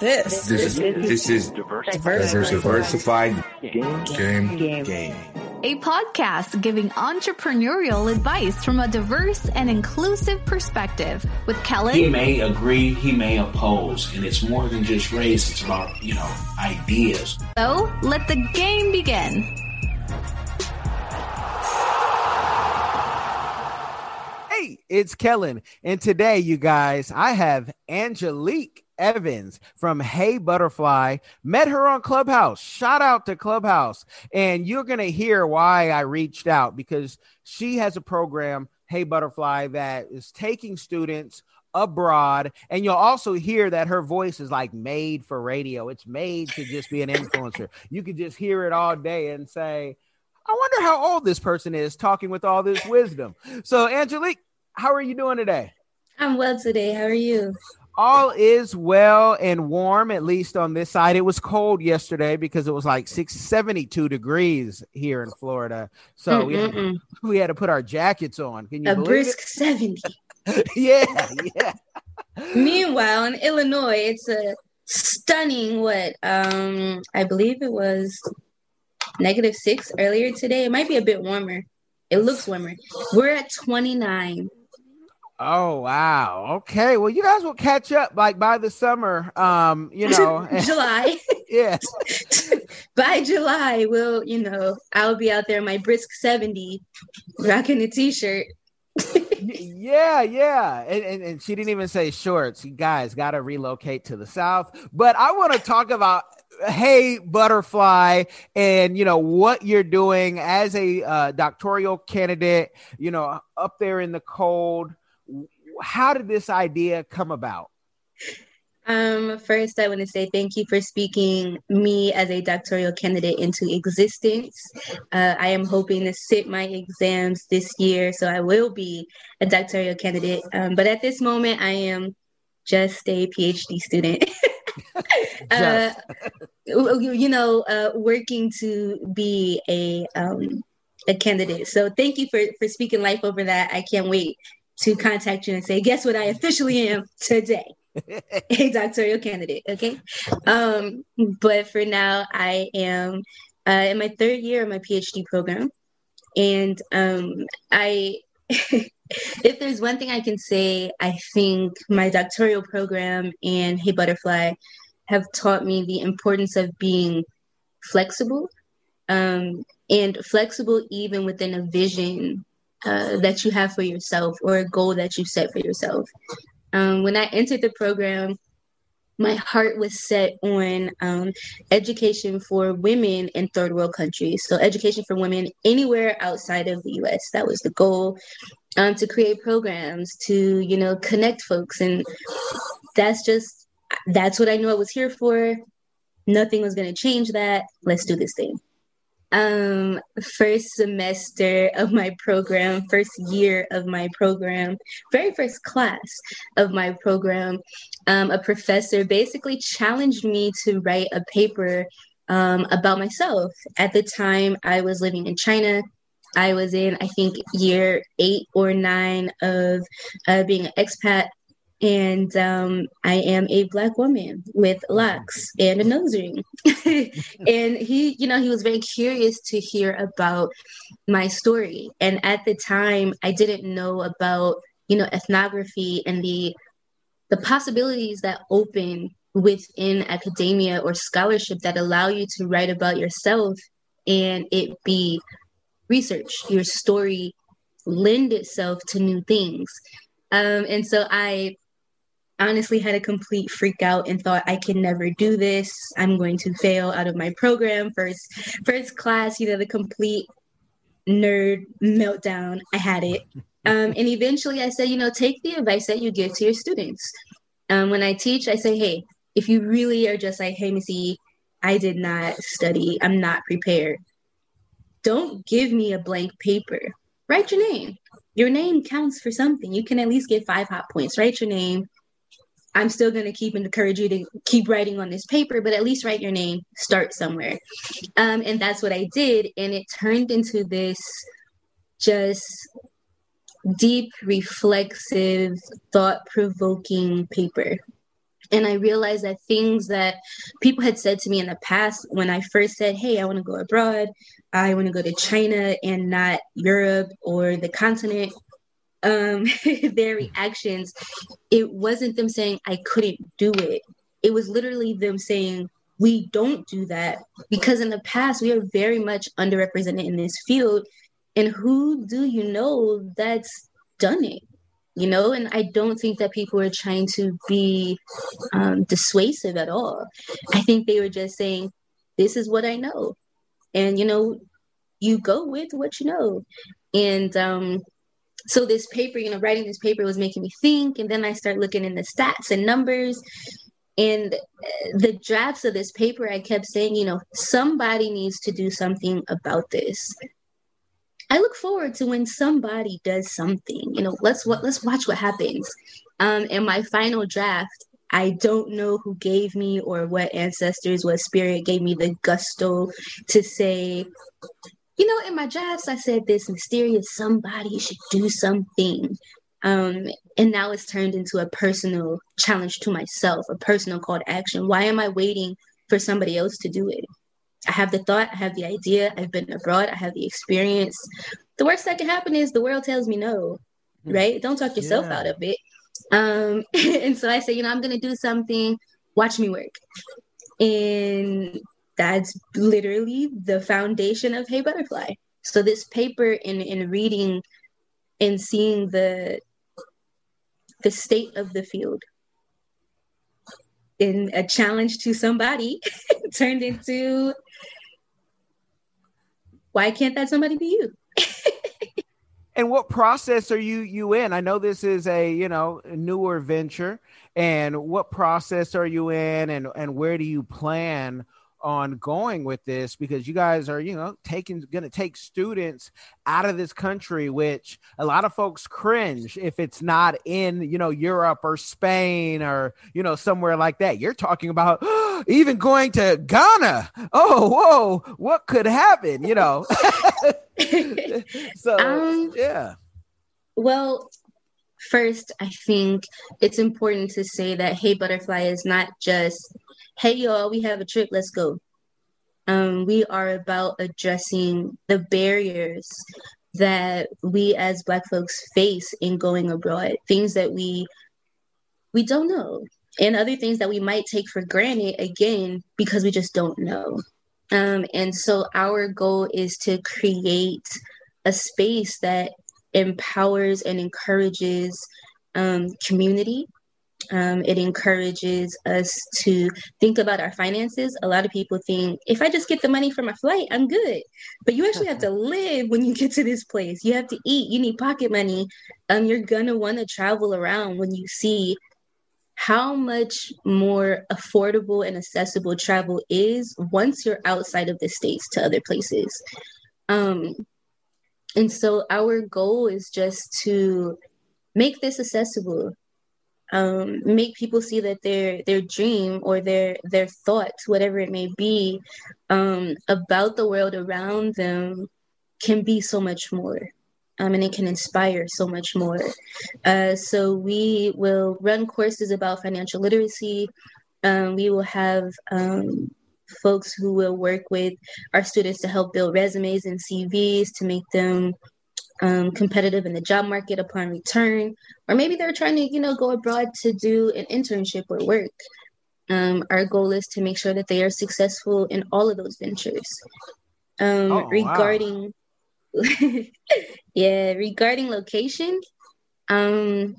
This, This is this is Diverse- diversified Game. game. game. Game. A podcast giving entrepreneurial advice from a diverse and inclusive perspective with Kellen. He may agree, he may oppose, and it's more than just race. It's about you know ideas. so let the game begin. Hey, it's Kellen. And today, you guys, I have Angelique Evans from Hey Butterfly. Met her on Clubhouse. Shout out to Clubhouse. And you're going to hear why I reached out because she has a program, Hey Butterfly, that is taking students abroad. And you'll also hear that her voice is like made for radio. It's made to just be an influencer. You could just hear it all day and say, I wonder how old this person is talking with all this wisdom. So, Angelique, how are you doing today? I'm well today. How are you? All is well and warm, at least on this side. It was cold yesterday because it was like 672 degrees here in Florida. So we had, Mm-mm-mm. we had to put our jackets on. Can you a brisk 70. yeah, yeah. Meanwhile, in Illinois, it's a stunning what um I believe it was negative six earlier today. It might be a bit warmer. It looks warmer. We're at 29. Oh wow. Okay. Well, you guys will catch up like by the summer. Um, you know. July. yeah. By July, we'll, you know, I'll be out there in my brisk 70 rocking a t-shirt. Yeah, yeah. And, and, and she didn't even say shorts. You guys got to relocate to the South. But I want to talk about, hey, butterfly, and, you know, what you're doing as a uh, doctoral candidate, you know, up there in the cold. How did this idea come about? Um, first, I want to say thank you for speaking me as a doctoral candidate into existence. Uh, I am hoping to sit my exams this year, so I will be a doctoral candidate. Um, but at this moment, I am just a PhD student. uh, you know, uh, working to be a um, a candidate. So thank you for for speaking life over that. I can't wait to contact you and say, guess what? I officially am today a doctoral candidate. Okay. Um, but for now, I am uh, in my third year of my PhD program. And um, I, if there's one thing I can say, I think my doctoral program and Hey Butterfly have taught me the importance of being flexible um, and flexible even within a vision uh, that you have for yourself or a goal that you set for yourself. Um, when I entered the program, my heart was set on um, education for women in third world countries. So, education for women anywhere outside of the US. That was the goal um, to create programs to, you know, connect folks. And that's just, that's what I knew I was here for. Nothing was going to change that. Let's do this thing um first semester of my program first year of my program very first class of my program um, a professor basically challenged me to write a paper um, about myself. At the time i was living in china. I was in i think year eight or nine of uh, being an expat and um, I am a black woman with locks and a nose ring. and he, you know, he was very curious to hear about my story. And at the time, I didn't know about, you know, ethnography and the the possibilities that open within academia or scholarship that allow you to write about yourself and it be research. Your story lend itself to new things. Um, and so I honestly had a complete freak out and thought I can never do this. I'm going to fail out of my program. First first class, you know, the complete nerd meltdown. I had it. Um, and eventually I said, you know, take the advice that you give to your students. Um, when I teach, I say, hey, if you really are just like, hey, Missy, I did not study, I'm not prepared. Don't give me a blank paper. Write your name. Your name counts for something. You can at least get five hot points. Write your name. I'm still going to keep encourage you to keep writing on this paper, but at least write your name, start somewhere. Um, and that's what I did. And it turned into this just deep, reflexive, thought provoking paper. And I realized that things that people had said to me in the past when I first said, Hey, I want to go abroad, I want to go to China and not Europe or the continent, um, their reactions, it wasn't them saying I couldn't do it. It was literally them saying, we don't do that because in the past we are very much underrepresented in this field. And who do you know that's done it? You know, and I don't think that people are trying to be um, dissuasive at all. I think they were just saying, this is what I know. And, you know, you go with what you know. And um, so this paper, you know, writing this paper was making me think. And then I start looking in the stats and numbers. And the drafts of this paper, I kept saying, you know, somebody needs to do something about this. I look forward to when somebody does something. You know, let's what let's watch what happens. Um, and my final draft, I don't know who gave me or what ancestors, what spirit gave me the gusto to say, you know, in my drafts, I said this mysterious somebody should do something. Um, and now it's turned into a personal challenge to myself, a personal call to action. Why am I waiting for somebody else to do it? I have the thought, I have the idea, I've been abroad, I have the experience. The worst that can happen is the world tells me no, hmm. right? Don't talk yourself yeah. out of it. Um, and so I say, you know, I'm going to do something, watch me work. And that's literally the foundation of Hey Butterfly. So this paper in in reading and seeing the the state of the field in a challenge to somebody turned into why can't that somebody be you? and what process are you you in? I know this is a you know newer venture, and what process are you in, and and where do you plan on going with this because you guys are you know taking going to take students out of this country which a lot of folks cringe if it's not in you know Europe or Spain or you know somewhere like that. You're talking about even going to Ghana. Oh whoa what could happen you know? So um, yeah. well first i think it's important to say that hey butterfly is not just hey y'all, we have a trip, let's go. Um, we are about addressing the barriers that we as black folks face in going abroad, things that we we don't know, and other things that we might take for granted again because we just don't know. Um, and so our goal is to create a space that empowers and encourages um, community um, it encourages us to think about our finances. A lot of people think if I just get the money for my flight, I'm good. But you actually have to live when you get to this place. You have to eat. You need pocket money. Um, you're gonna want to travel around when you see how much more affordable and accessible travel is once you're outside of the states to other places. Um, and so our goal is just to make this accessible um, make people see that their their dream or their their thoughts, whatever it may be, um, about the world around them, can be so much more. Um, and it can inspire so much more. Uh, so we will run courses about financial literacy. Um, we will have um, folks who will work with our students to help build resumes and CVs to make them um, competitive in the job market upon return, or maybe they're trying to, you know, go abroad to do an internship or work. Um, our goal is to make sure that they are successful in all of those ventures. Um, oh, regarding, wow. yeah, regarding location, um,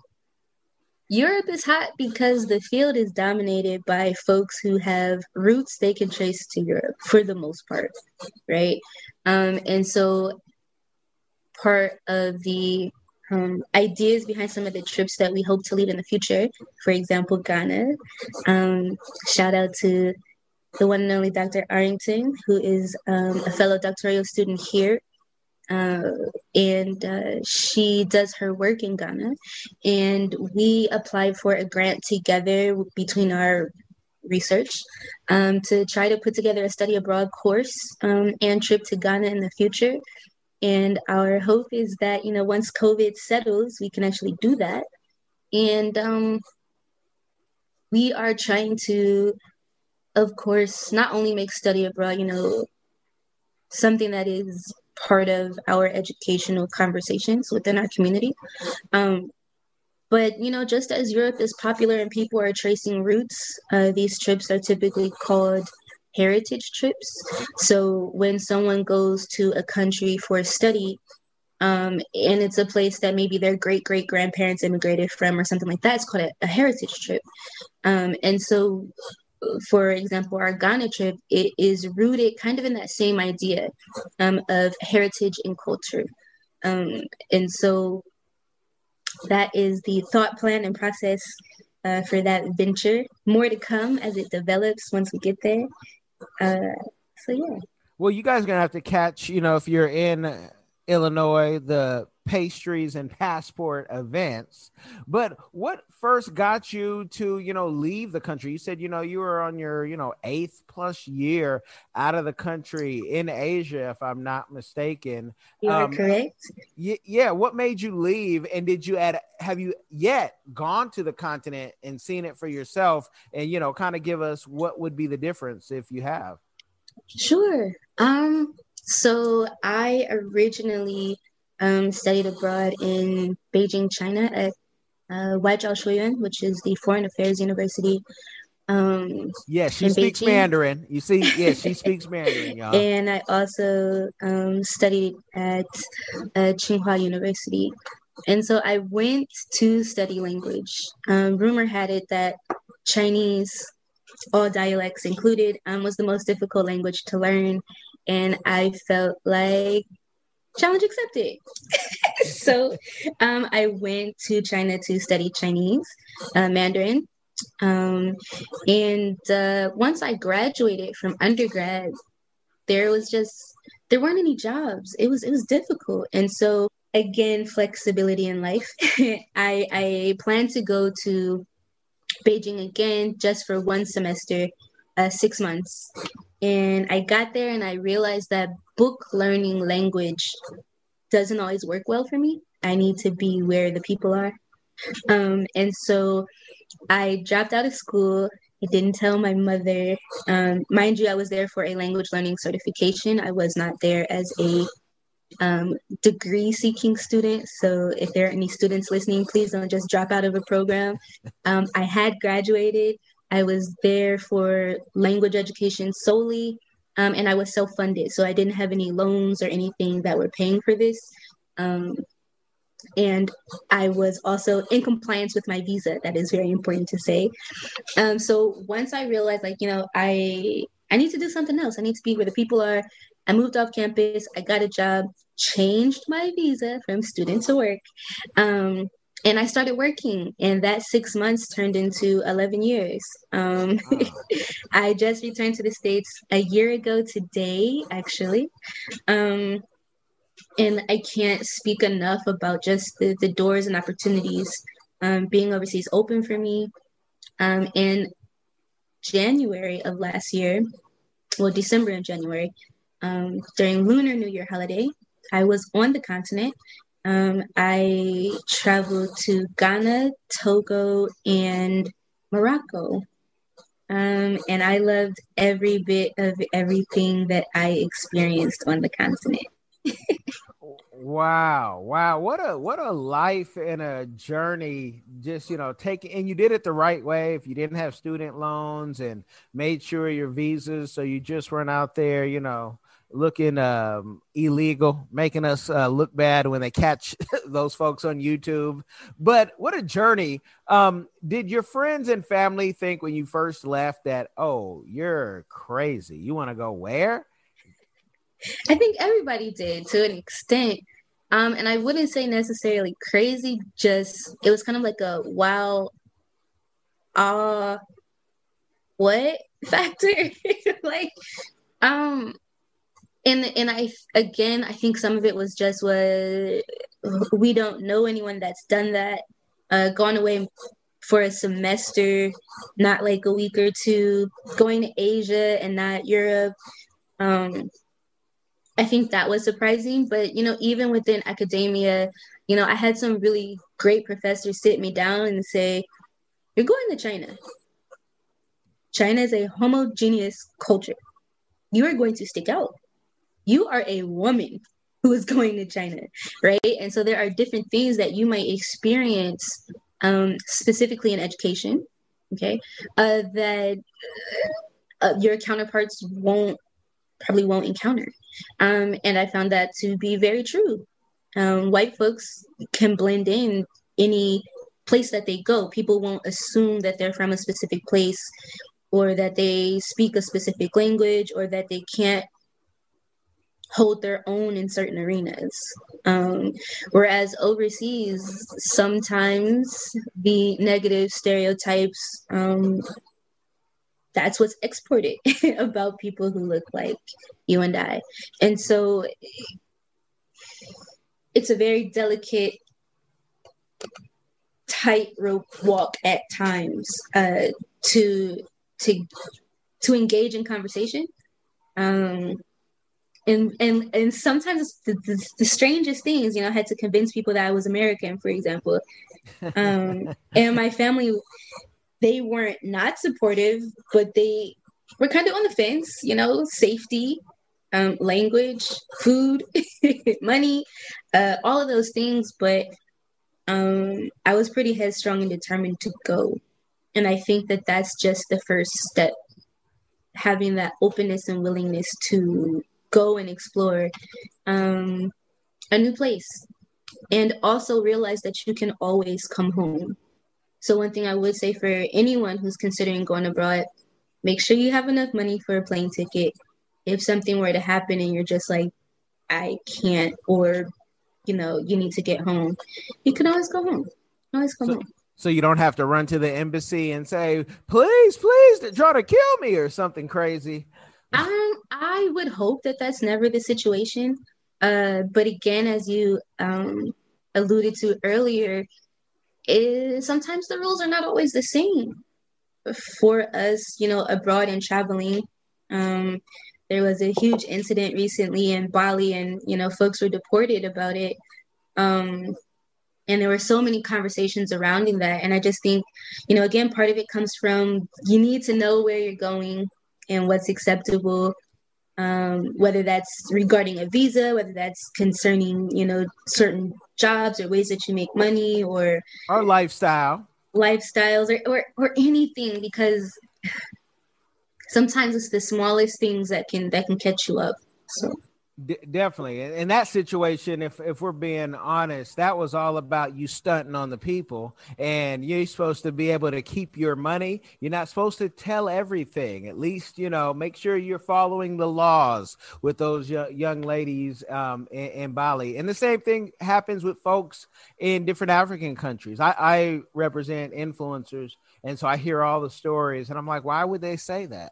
Europe is hot because the field is dominated by folks who have roots they can trace to Europe for the most part, right? Um, and so part of the um, ideas behind some of the trips that we hope to lead in the future. For example, Ghana. Um, shout out to the one and only Dr. Arrington, who is um, a fellow doctoral student here. Uh, and uh, she does her work in Ghana. And we applied for a grant together between our research um, to try to put together a study abroad course um, and trip to Ghana in the future. And our hope is that, you know, once COVID settles, we can actually do that. And um, we are trying to, of course, not only make study abroad, you know, something that is part of our educational conversations within our community. Um, but you know, just as Europe is popular and people are tracing roots, uh, these trips are typically called heritage trips. So when someone goes to a country for study, um, and it's a place that maybe their great great grandparents immigrated from or something like that, it's called a, a heritage trip. Um, and so for example, our Ghana trip, it is rooted kind of in that same idea um, of heritage and culture. Um, and so that is the thought plan and process uh, for that venture. More to come as it develops once we get there. Uh, so, yeah. Well, you guys are to have to catch, you know, if you're in Illinois, the pastries and passport events. But what first got you to, you know, leave the country? You said, you know, you were on your, you know, eighth plus year out of the country in Asia, if I'm not mistaken. You are um, correct. Y- yeah. What made you leave? And did you add, have you yet gone to the continent and seen it for yourself? And, you know, kind of give us what would be the difference if you have? Sure. Um, so I originally um, studied abroad in Beijing, China at uh, Waijiao Xueyuan, which is the Foreign Affairs University. Um, yeah, she speaks Beijing. Mandarin. You see, yeah, she speaks Mandarin, y'all. And I also um, studied at uh, Tsinghua University. And so I went to study language. Um, rumor had it that Chinese, all dialects included, um, was the most difficult language to learn. And I felt like challenge accepted. so um, I went to China to study Chinese, uh, Mandarin. Um, and uh, once I graduated from undergrad, there was just there weren't any jobs. It was it was difficult, and so again, flexibility in life. I I plan to go to Beijing again just for one semester, uh, six months, and I got there and I realized that book learning language doesn't always work well for me. I need to be where the people are. Um, and so I dropped out of school. I didn't tell my mother. Um, mind you, I was there for a language learning certification. I was not there as a um, degree seeking student. So if there are any students listening, please don't just drop out of a program. Um, I had graduated. I was there for language education solely, um, and I was self funded. So I didn't have any loans or anything that were paying for this. Um, and I was also in compliance with my visa. That is very important to say. Um, so once I realized, like, you know, I I need to do something else. I need to be where the people are. I moved off campus. I got a job, changed my visa from student to work. Um, and I started working, and that six months turned into 11 years. Um, I just returned to the States a year ago today, actually. Um, and I can't speak enough about just the, the doors and opportunities um, being overseas open for me. Um, in January of last year, well, December and January, um, during Lunar New Year holiday, I was on the continent um, I traveled to Ghana, Togo, and Morocco. Um, and I loved every bit of everything that I experienced on the continent. wow, wow, what a what a life and a journey. Just you know, taking and you did it the right way. If you didn't have student loans and made sure your visas, so you just weren't out there, you know, looking um, illegal, making us uh, look bad when they catch those folks on YouTube. But what a journey! Um, did your friends and family think when you first left that, oh, you're crazy? You want to go where? I think everybody did to an extent. Um, and I wouldn't say necessarily crazy, just it was kind of like a wow, uh, what factor? like, um, and and I again I think some of it was just what we don't know anyone that's done that, uh, gone away for a semester, not like a week or two, going to Asia and not Europe. Um, I think that was surprising, but you know, even within academia, you know, I had some really great professors sit me down and say, "You're going to China. China is a homogeneous culture. You are going to stick out. You are a woman who is going to China, right? And so there are different things that you might experience um, specifically in education, okay, uh, that uh, your counterparts won't probably won't encounter. Um, and I found that to be very true. Um, white folks can blend in any place that they go. People won't assume that they're from a specific place or that they speak a specific language or that they can't hold their own in certain arenas. Um, whereas overseas, sometimes the negative stereotypes, um, that's what's exported about people who look like you and I. And so it's a very delicate tightrope walk at times uh, to to to engage in conversation um, and and and sometimes the, the, the, strangest things you know I had to convince people that i was american for example. Um, and my family they weren't not supportive but they were kind of on the fence you know safety um, language food money uh, all of those things. But um, i was pretty headstrong and determined to go. And i think that that's just the first step having that openness and willingness to go and explore um, a new place and also realize that you can always come home. So, one thing I would say for anyone who's considering going abroad, make sure you have enough money for a plane ticket. If something were to happen and you're just like, I can't, or you know, you need to get home, you can always go home. Always come so, home. So you don't have to run to the embassy and say, please, please, try to kill me or something crazy. Um, I would hope that that's never the situation. Uh, but again, as you um, alluded to earlier, is sometimes the rules are not always the same for us. You know, abroad and traveling. Um, there was a huge incident recently in Bali, and you know, folks were deported about it. Um, and there were so many conversations surrounding that, and I just think, you know, again, part of it comes from you need to know where you're going and what's acceptable um, whether that's regarding a visa whether that's concerning you know certain jobs or ways that you make money or our lifestyle. lifestyles or, or, or anything because sometimes it's the smallest things that can that can catch you up so Definitely. In that situation, if if we're being honest, that was all about you stunting on the people, and you're supposed to be able to keep your money. You're not supposed to tell everything. At least you know, make sure you're following the laws with those young ladies um, in, in, Bali. And the same thing happens with folks in different African countries. I, I represent influencers, and so I hear all the stories, and I'm like, why would they say that?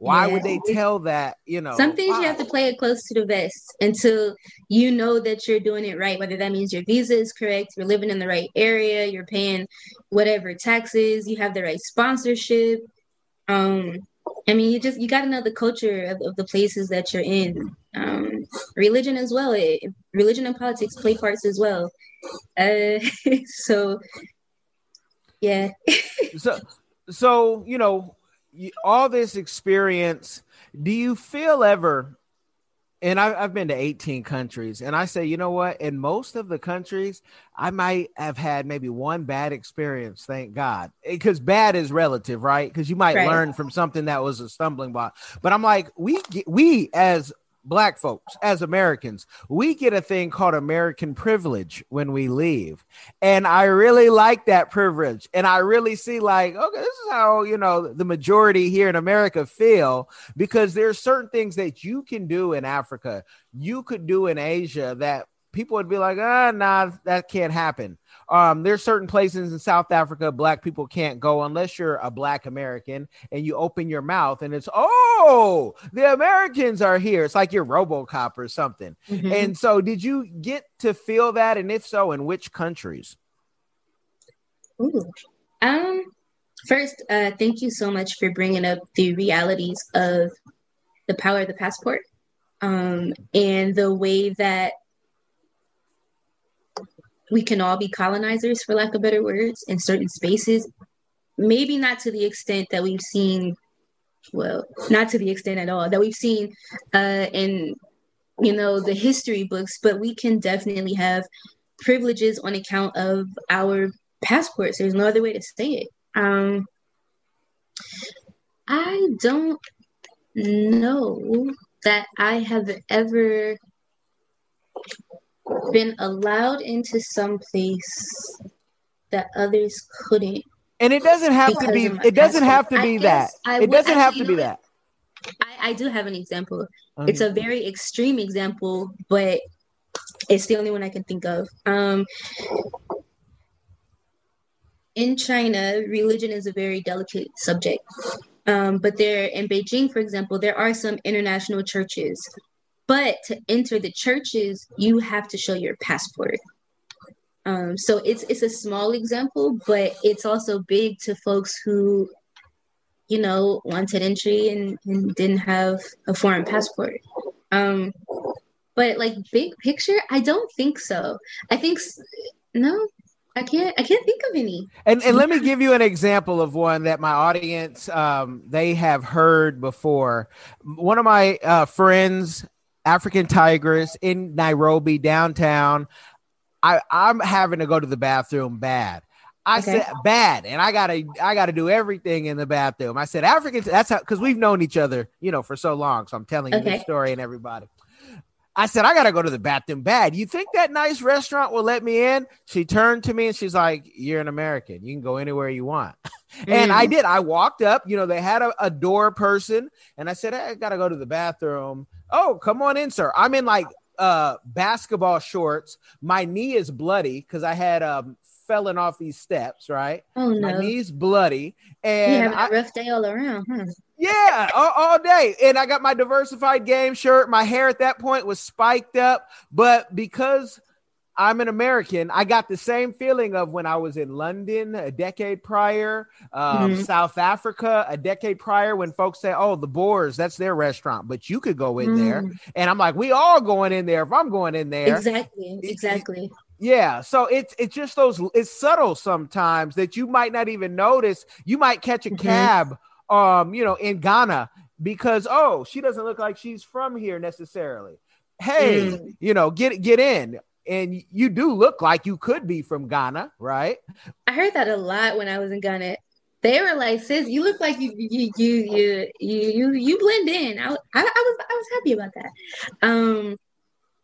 Why yeah. would they tell that? You know, some things why? you have to play it close to the vest until you know that you're doing it right. Whether that means your visa is correct, you're living in the right area, you're paying whatever taxes, you have the right sponsorship. Um, I mean, you just you got to know the culture of, of, the places that you're in. Um, religion as well. It, religion and politics play parts as well. Uh, so, yeah. so, so you know, all this experience, do you feel ever? And I, I've been to 18 countries, and I say, you know what? In most of the countries, I might have had maybe one bad experience. Thank God, eh, because bad is relative, right? Because you might right. learn from something that was a stumbling block. But I'm like, we we as black folks as Americans, we get a thing called American privilege when we leave. And I really like that privilege. And I really see like, okay, this is how, you know, the majority here in America feel because there's certain things that you can do in Africa, you could do in Asia that people would be like, ah, nah, that can't happen. Um, there's certain places in South Africa black people can't go unless you're a black American and you open your mouth and it's oh the Americans are here. It's like you're RoboCop or something. Mm-hmm. And so, did you get to feel that? And if so, in which countries? Ooh. Um. First, uh, thank you so much for bringing up the realities of the power of the passport um, and the way that we can all be colonizers, for lack of better words, in certain spaces. Maybe not to the extent that we've seen well, not to the extent at all that we've seen uh, in you know the history books, but we can definitely have privileges on account of our passports. There's no other way to say it. Um, I don't know that I have ever been allowed into some place that others couldn't. And it doesn't have to be. It doesn't have to be that. It doesn't have to be that. I, I do have an example. It's a very extreme example, but it's the only one I can think of. Um, in China, religion is a very delicate subject. Um, but there in Beijing, for example, there are some international churches. But to enter the churches, you have to show your passport. Um, so it's it's a small example, but it's also big to folks who, you know, wanted entry and, and didn't have a foreign passport. Um, but like big picture, I don't think so. I think no, I can't. I can't think of any. And and let me give you an example of one that my audience um, they have heard before. One of my uh, friends, African Tigress in Nairobi downtown. I I'm having to go to the bathroom bad. I okay. said bad, and I gotta I gotta do everything in the bathroom. I said African. That's how because we've known each other, you know, for so long. So I'm telling okay. you the story and everybody. I said, I gotta go to the bathroom bad. You think that nice restaurant will let me in? She turned to me and she's like, You're an American. You can go anywhere you want. Mm. and I mm. did. I walked up, you know, they had a, a door person, and I said, hey, I gotta go to the bathroom. Oh, come on in, sir. I'm in like uh basketball shorts. My knee is bloody because I had um falling off these steps, right? Oh no. My knee's bloody. And you having I, a rough day all around, huh? Yeah, all, all, day. And I got my diversified game shirt. My hair at that point was spiked up. But because I'm an American, I got the same feeling of when I was in London a decade prior, um, mm-hmm. South Africa a decade prior, when folks say, Oh, the Boers, that's their restaurant, but you could go in mm-hmm. there. Mm. And I'm like, We all going in there if I'm going in there. Exactly. Exactly. Yeah, so it's it's just those it's subtle sometimes that you might not even notice. You might catch a mm-hmm. cab um, you know, in Ghana because oh, she doesn't look like she's from here necessarily. Hey, mm. you know, get get in. And you do look like you could be from Ghana, right? I heard that a lot when I was in Ghana. They were like, "Sis, you look like you you you you you you, blend in." I, I, I was I was happy about that. Um,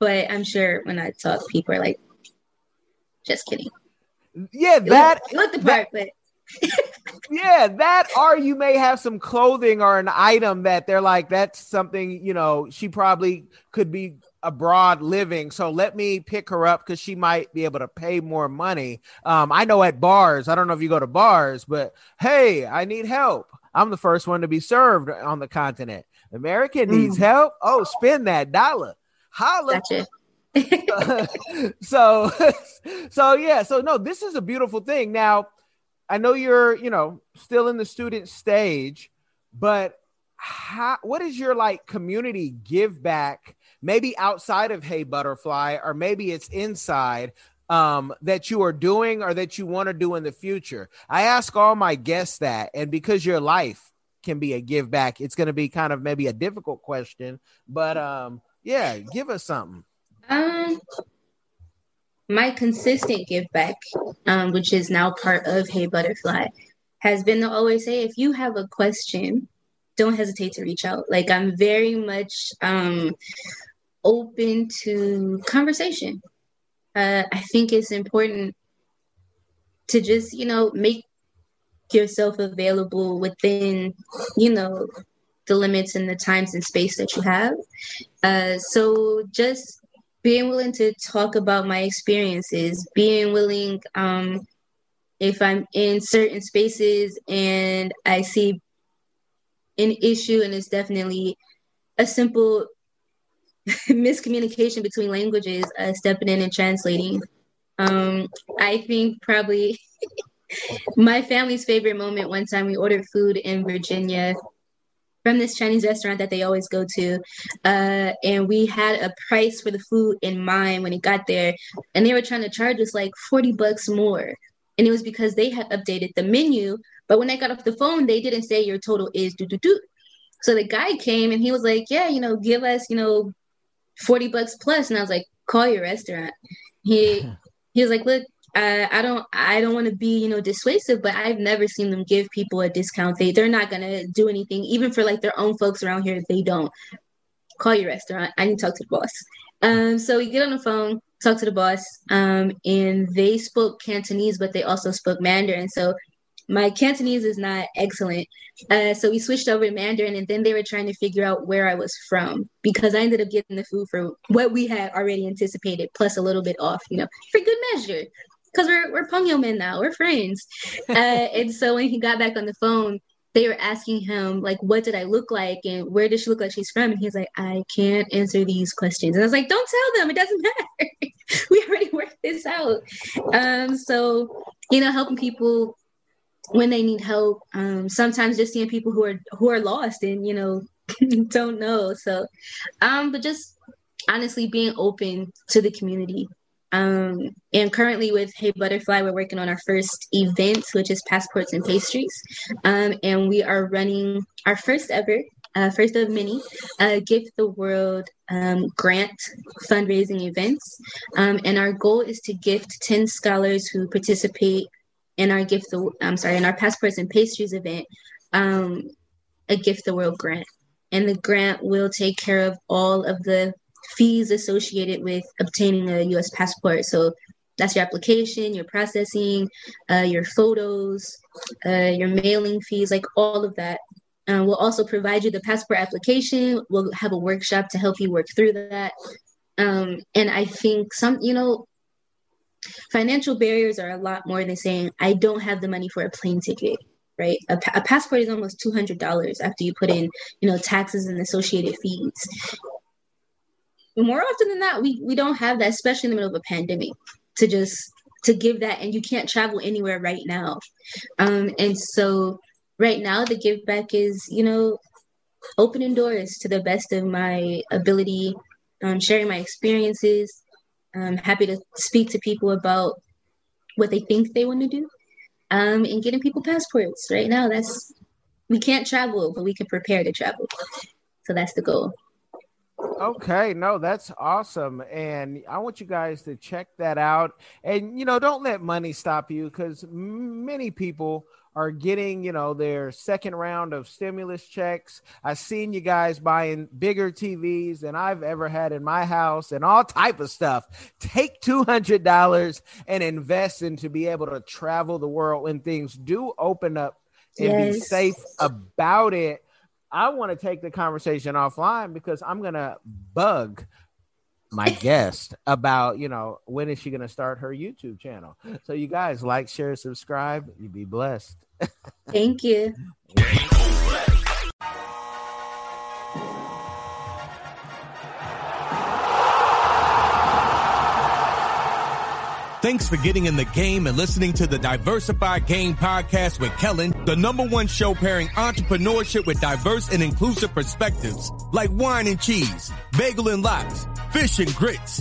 but I'm sure when I talk, people are like, "Just kidding." Yeah, that look, look the part, that, but yeah, that or you may have some clothing or an item that they're like, that's something, you know, she probably could be abroad living. So let me pick her up because she might be able to pay more money. Um, I know at bars, I don't know if you go to bars, but hey, I need help. I'm the first one to be served on the continent. American mm. needs help. Oh, spend that dollar. Holla. Gotcha. so so yeah so no this is a beautiful thing now I know you're, you know, still in the student stage, but how what is your like community give back maybe outside of hey butterfly or maybe it's inside um, that you are doing or that you want to do in the future. I ask all my guests that and because your life can be a give back it's going to be kind of maybe a difficult question but um yeah give us something. Um my consistent give back, um, which is now part of Hey Butterfly, has been to always say if you have a question, don't hesitate to reach out. Like I'm very much um, open to conversation. Uh, I think it's important to just, you know, make yourself available within, you know, the limits and the times and space that you have. Uh, so just being willing to talk about my experiences, being willing, um, if I'm in certain spaces and I see an issue, and it's definitely a simple miscommunication between languages, uh, stepping in and translating. Um, I think probably my family's favorite moment one time we ordered food in Virginia from this Chinese restaurant that they always go to. Uh, and we had a price for the food in mind when it got there. And they were trying to charge us like 40 bucks more. And it was because they had updated the menu. But when I got off the phone, they didn't say your total is do do do. So the guy came and he was like, Yeah, you know, give us, you know, 40 bucks plus. And I was like, Call your restaurant. He he was like, Look, I, I don't I don't want to be, you know, dissuasive, but I've never seen them give people a discount. They they're not gonna do anything, even for like their own folks around here, they don't. Call your restaurant. I need to talk to the boss. Um, so we get on the phone, talk to the boss, um, and they spoke Cantonese, but they also spoke Mandarin. So my Cantonese is not excellent. Uh, so we switched over to Mandarin, and then they were trying to figure out where I was from because I ended up getting the food for what we had already anticipated, plus a little bit off, you know, for good measure. Because we're we're pengyou men now, we're friends. Uh, and so when he got back on the phone, they were asking him like, "What did I look like, and where does she look like she's from?" And he's like, "I can't answer these questions." And I was like, "Don't tell them; it doesn't matter. we already worked this out." Um, so you know, helping people when they need help. Um, sometimes just seeing people who are who are lost and you know don't know. So, um, but just honestly being open to the community. Um, and currently with Hey Butterfly, we're working on our first event, which is Passports and Pastries. Um, and we are running our first ever, uh, first of many, uh, Gift the World um, grant fundraising events. Um, and our goal is to gift 10 scholars who participate in our gift the I'm sorry in our passports and pastries event um, a gift the world grant. And the grant will take care of all of the fees associated with obtaining a U.S. passport. So that's your application your processing uh, your photos uh, your mailing fees like all of that. Um, we'll also provide you the passport application. We'll have a workshop to help you work through that. Um, and i think some you know financial barriers are a lot more than saying i don't have the money for a plane ticket right? A, a passport is almost $200 after you put in you know taxes and associated fees. More often than not we we don't have that especially in the middle of a pandemic to just to give that and you can't travel anywhere right now. Um and so right now the give back is you know opening doors to the best of my ability um, sharing my experiences I'm happy to speak to people about what they think they want to do um, and getting people passports. Right now, that's we can't travel, but we can prepare to travel. So that's the goal. Okay, no, that's awesome. And I want you guys to check that out. And, you know, don't let money stop you because many people are getting, you know, their second round of stimulus checks. I've seen you guys buying bigger TVs than I've ever had in my house and all type of stuff. Take $200 and invest in to be able to travel the world when things do open up and yes. be safe about it. I want to take the conversation offline because I'm going to bug my guest about you know when is she going to start her youtube channel so you guys like share subscribe you be blessed thank you Thanks for getting in the game and listening to the Diversified Game podcast with Kellen, the number one show pairing entrepreneurship with diverse and inclusive perspectives like wine and cheese, bagel and lox, fish and grits.